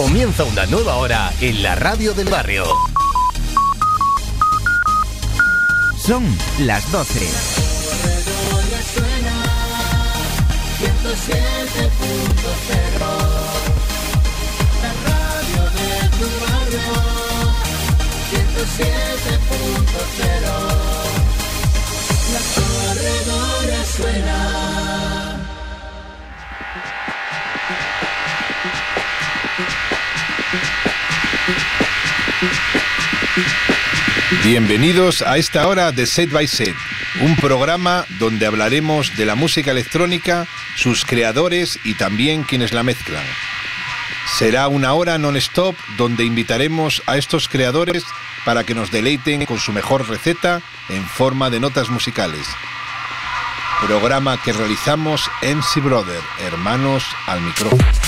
Comienza una nueva hora en la radio del barrio. Son las 12. La radio de tu barrio 107.0 La corredora suena Bienvenidos a esta hora de Set by Set, un programa donde hablaremos de la música electrónica, sus creadores y también quienes la mezclan. Será una hora non-stop donde invitaremos a estos creadores para que nos deleiten con su mejor receta en forma de notas musicales. Programa que realizamos MC Brother, hermanos al micrófono.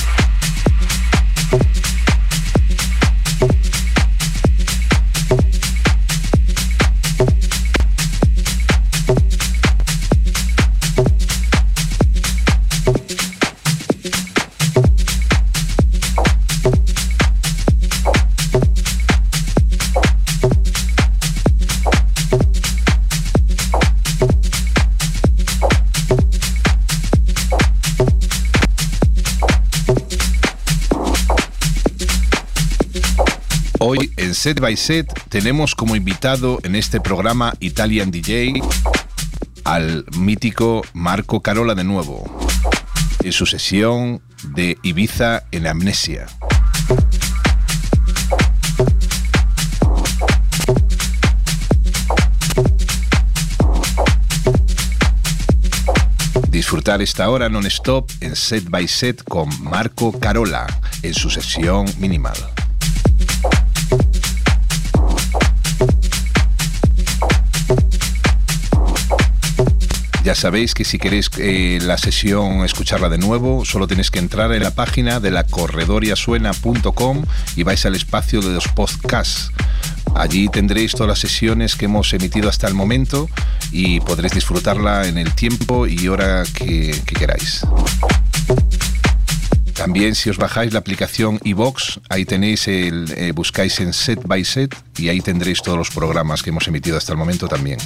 Set by Set tenemos como invitado en este programa Italian DJ al mítico Marco Carola de nuevo, en su sesión de Ibiza en Amnesia. Disfrutar esta hora non-stop en Set by Set con Marco Carola en su sesión minimal. Ya sabéis que si queréis eh, la sesión escucharla de nuevo, solo tenéis que entrar en la página de la corredoriasuena.com y vais al espacio de los podcasts. Allí tendréis todas las sesiones que hemos emitido hasta el momento y podréis disfrutarla en el tiempo y hora que, que queráis. También si os bajáis la aplicación iVox, ahí tenéis el, eh, buscáis en Set by Set y ahí tendréis todos los programas que hemos emitido hasta el momento también.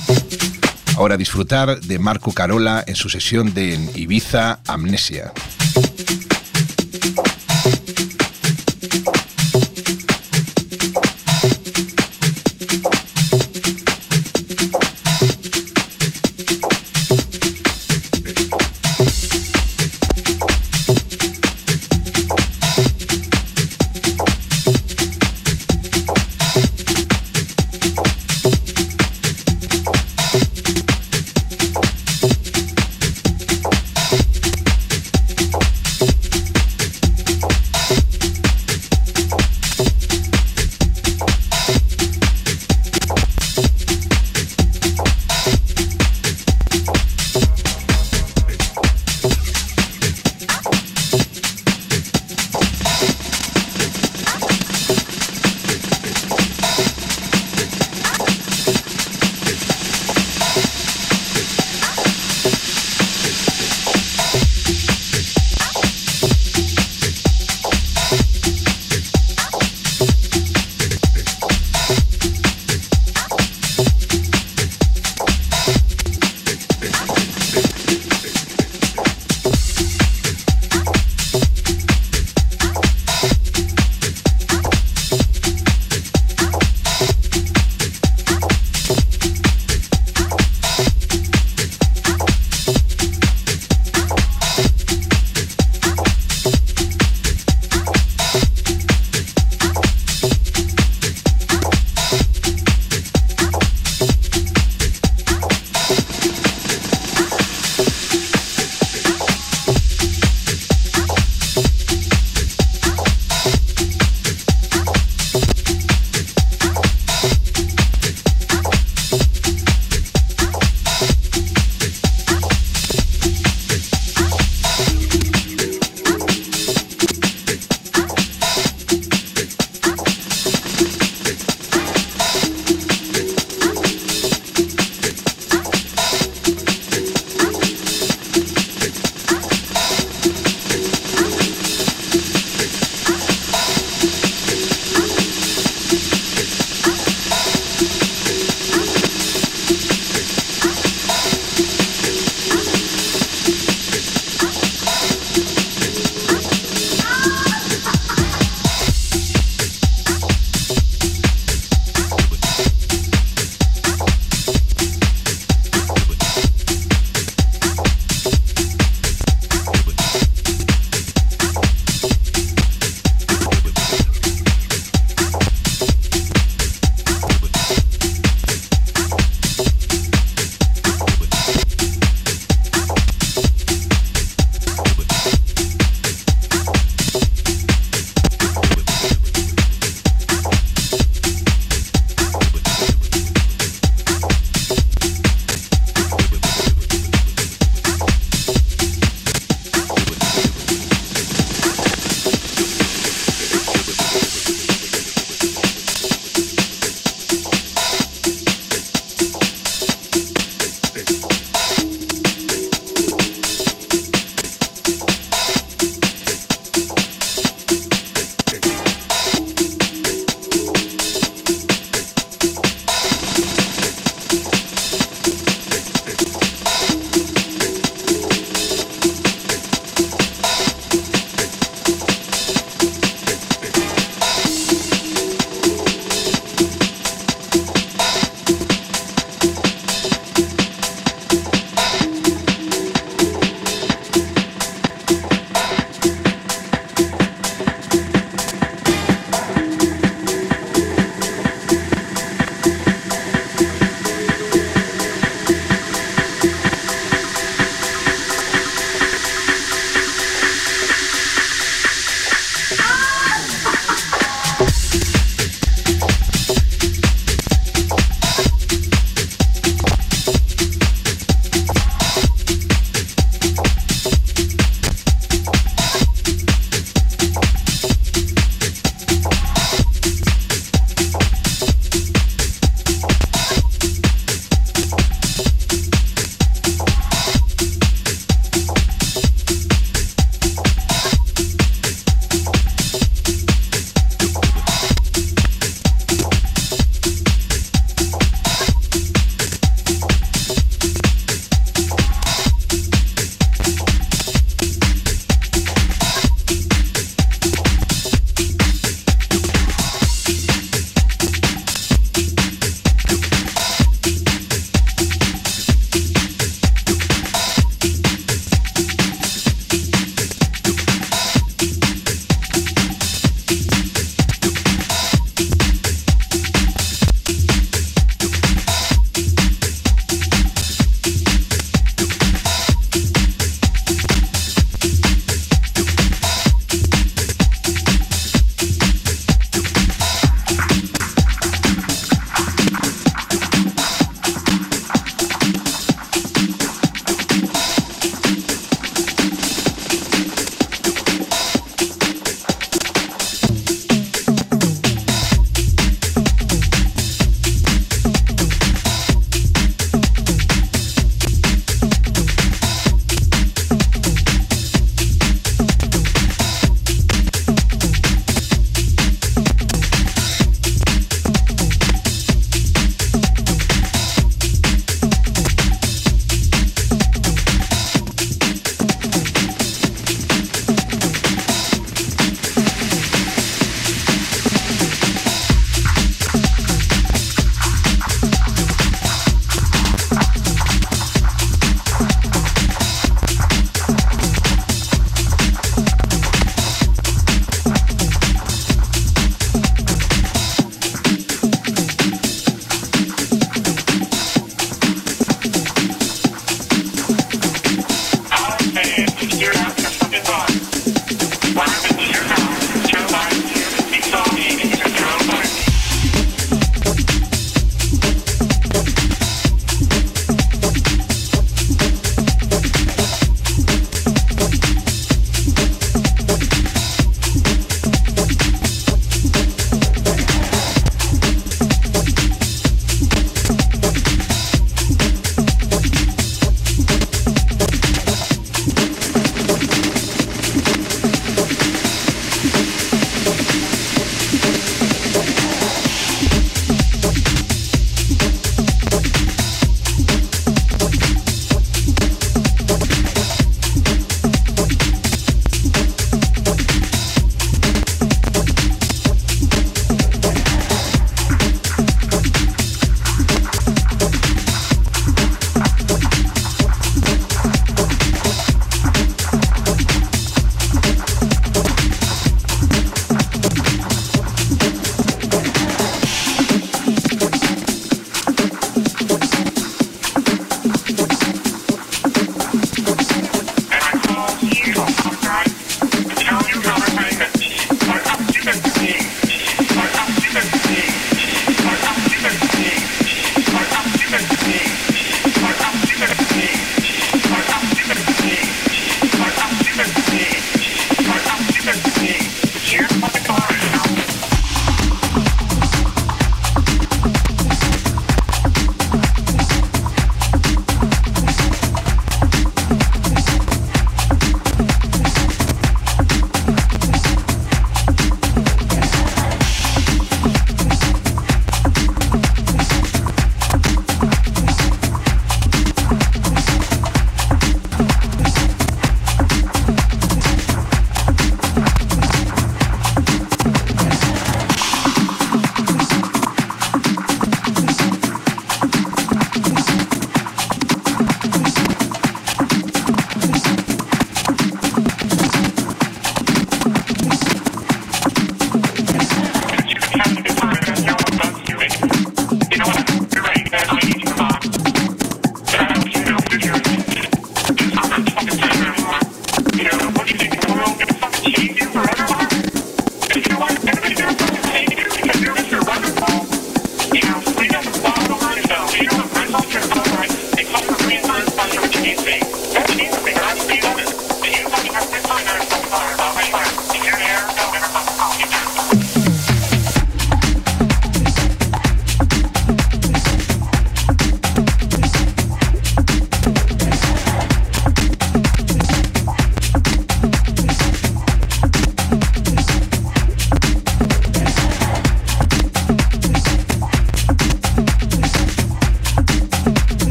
Ahora disfrutar de Marco Carola en su sesión de en Ibiza Amnesia.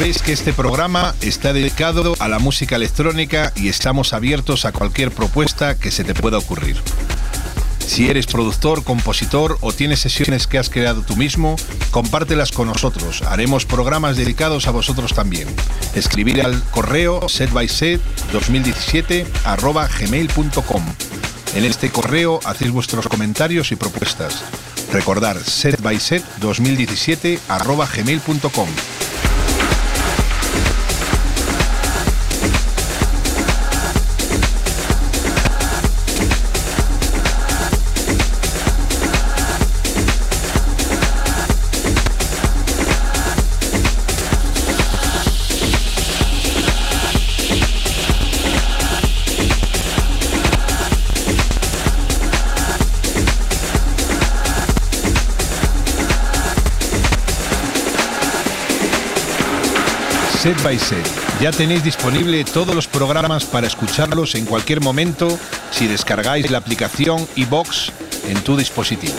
Sabéis que este programa está dedicado a la música electrónica y estamos abiertos a cualquier propuesta que se te pueda ocurrir. Si eres productor, compositor o tienes sesiones que has creado tú mismo, compártelas con nosotros. Haremos programas dedicados a vosotros también. Escribir al correo setbyset2017 gmail.com. En este correo hacéis vuestros comentarios y propuestas. Recordar setbyset2017 gmail.com. Set by Set. Ya tenéis disponible todos los programas para escucharlos en cualquier momento si descargáis la aplicación iBox en tu dispositivo.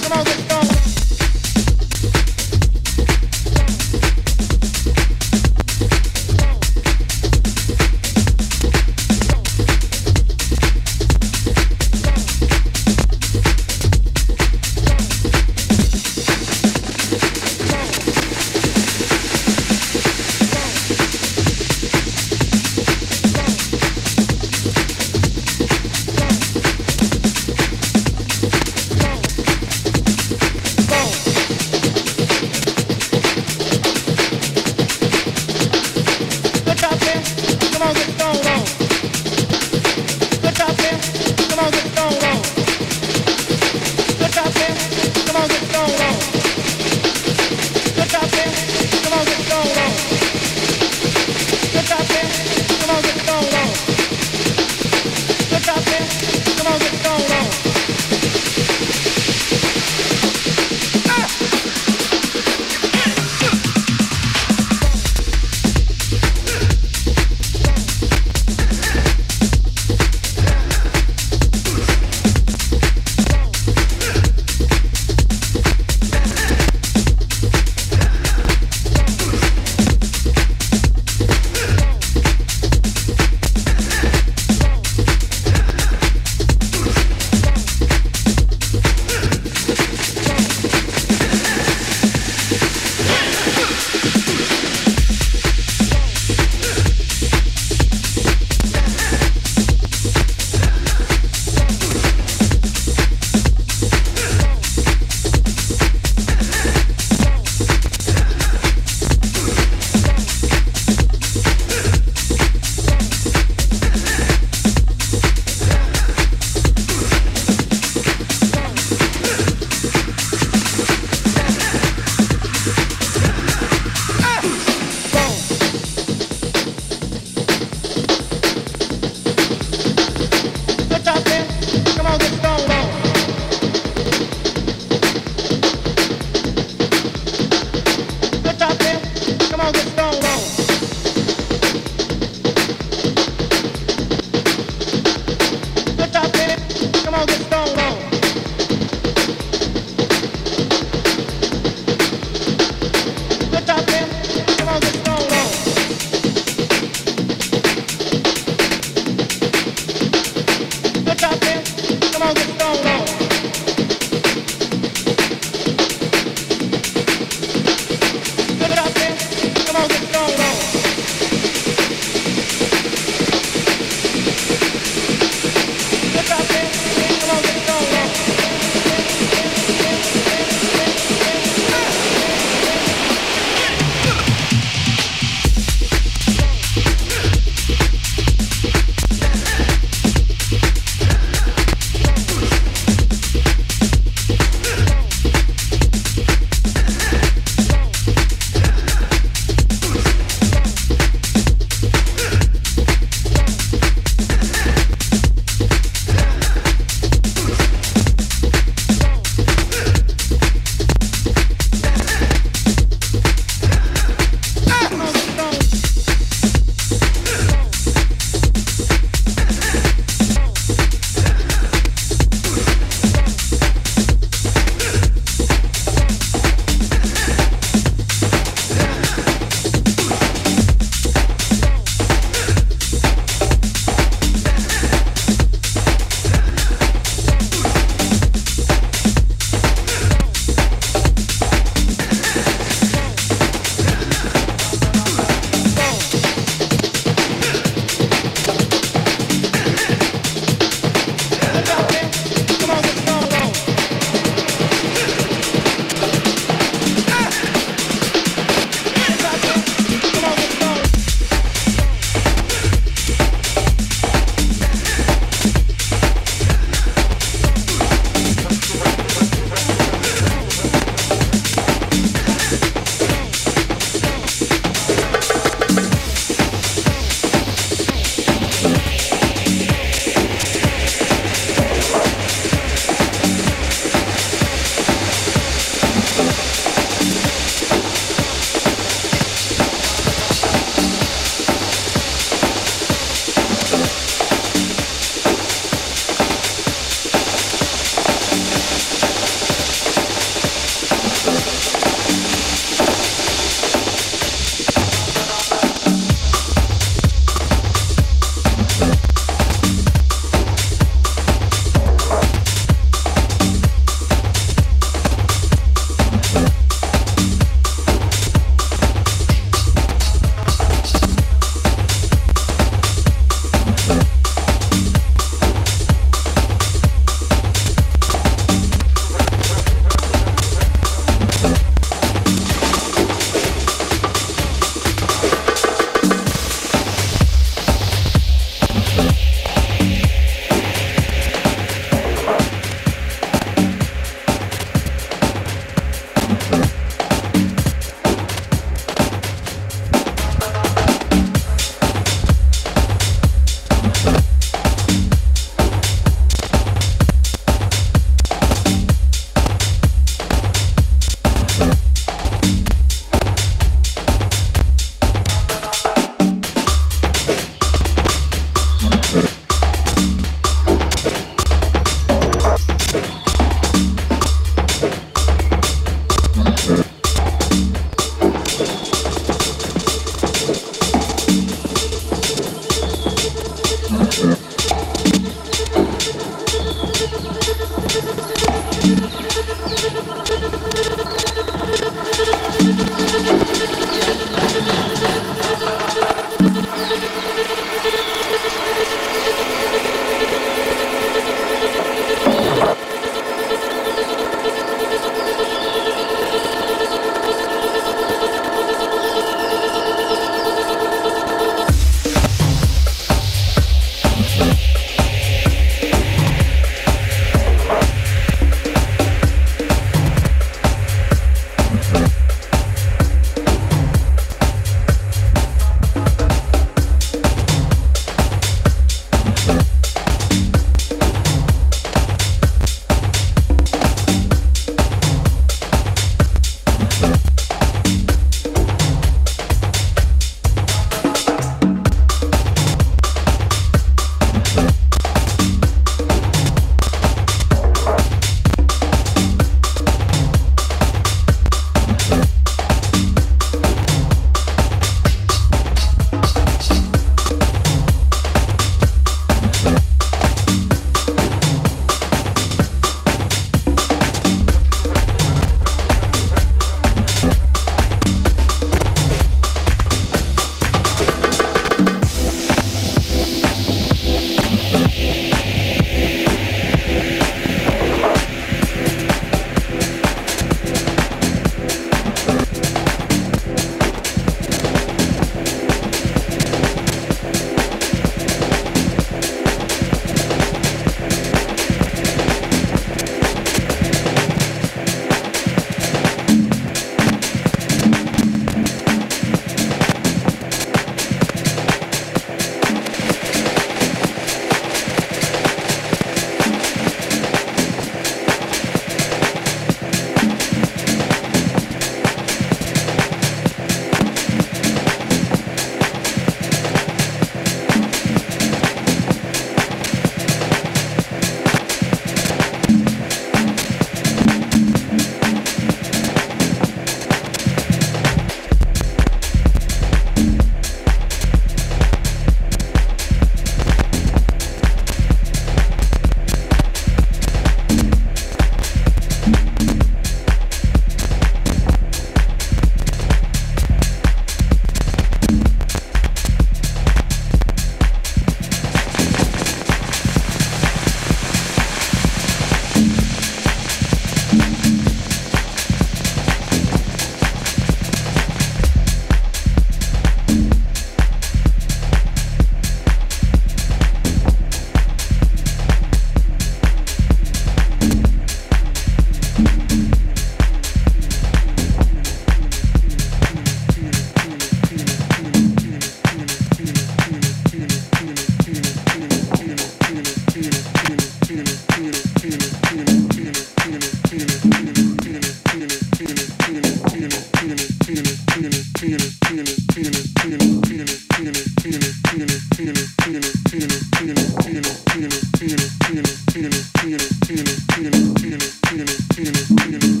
feel it, feel it, feel it, feel it, feel it, feel it.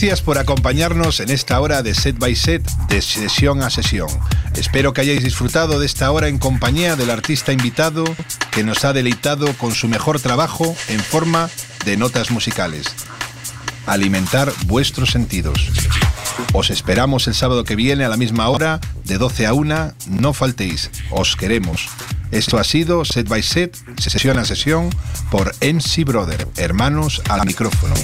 Gracias por acompañarnos en esta hora de set by set, de sesión a sesión. Espero que hayáis disfrutado de esta hora en compañía del artista invitado que nos ha deleitado con su mejor trabajo en forma de notas musicales. Alimentar vuestros sentidos. Os esperamos el sábado que viene a la misma hora, de 12 a 1. No faltéis, os queremos. Esto ha sido Set by Set, sesión a sesión, por MC Brother, hermanos al micrófono.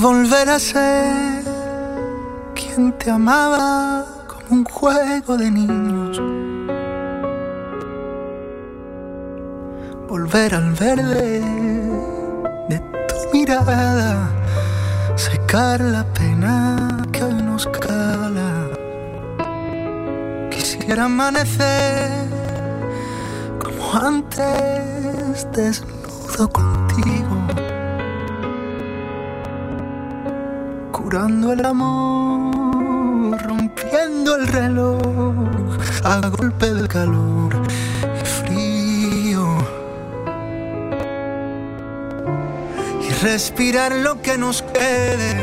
Volver a ser quien te amaba como un juego de niños. Volver al verde de tu mirada, secar la pena que hoy nos cala. Quisiera amanecer como antes, desnudo contigo el amor, rompiendo el reloj a golpe del calor y frío. Y respirar lo que nos quede.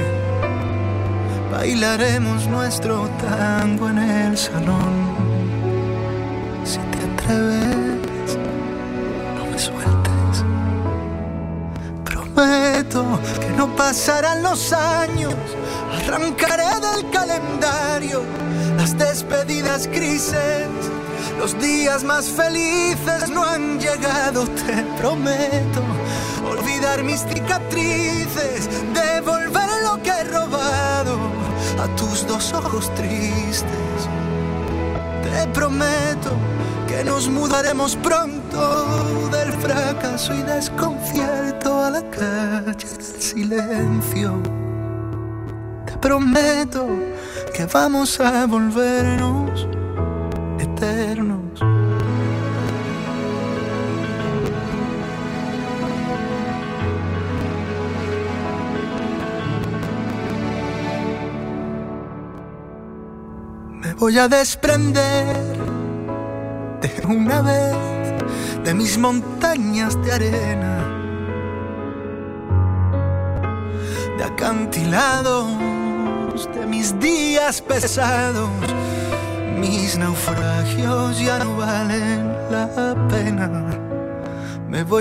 Bailaremos nuestro tango en el salón. Si te atreves, no me sueltes. Prometo que no pasarán los años Arrancaré del calendario las despedidas grises. Los días más felices no han llegado, te prometo. Olvidar mis cicatrices, devolver lo que he robado a tus dos ojos tristes. Te prometo que nos mudaremos pronto del fracaso y desconcierto a la calle del silencio prometo que vamos a volvernos eternos. Me voy a desprender de una vez de mis montañas de arena, de acantilados de mis días pesados. Mis naufragios ya no valen la pena. Me voy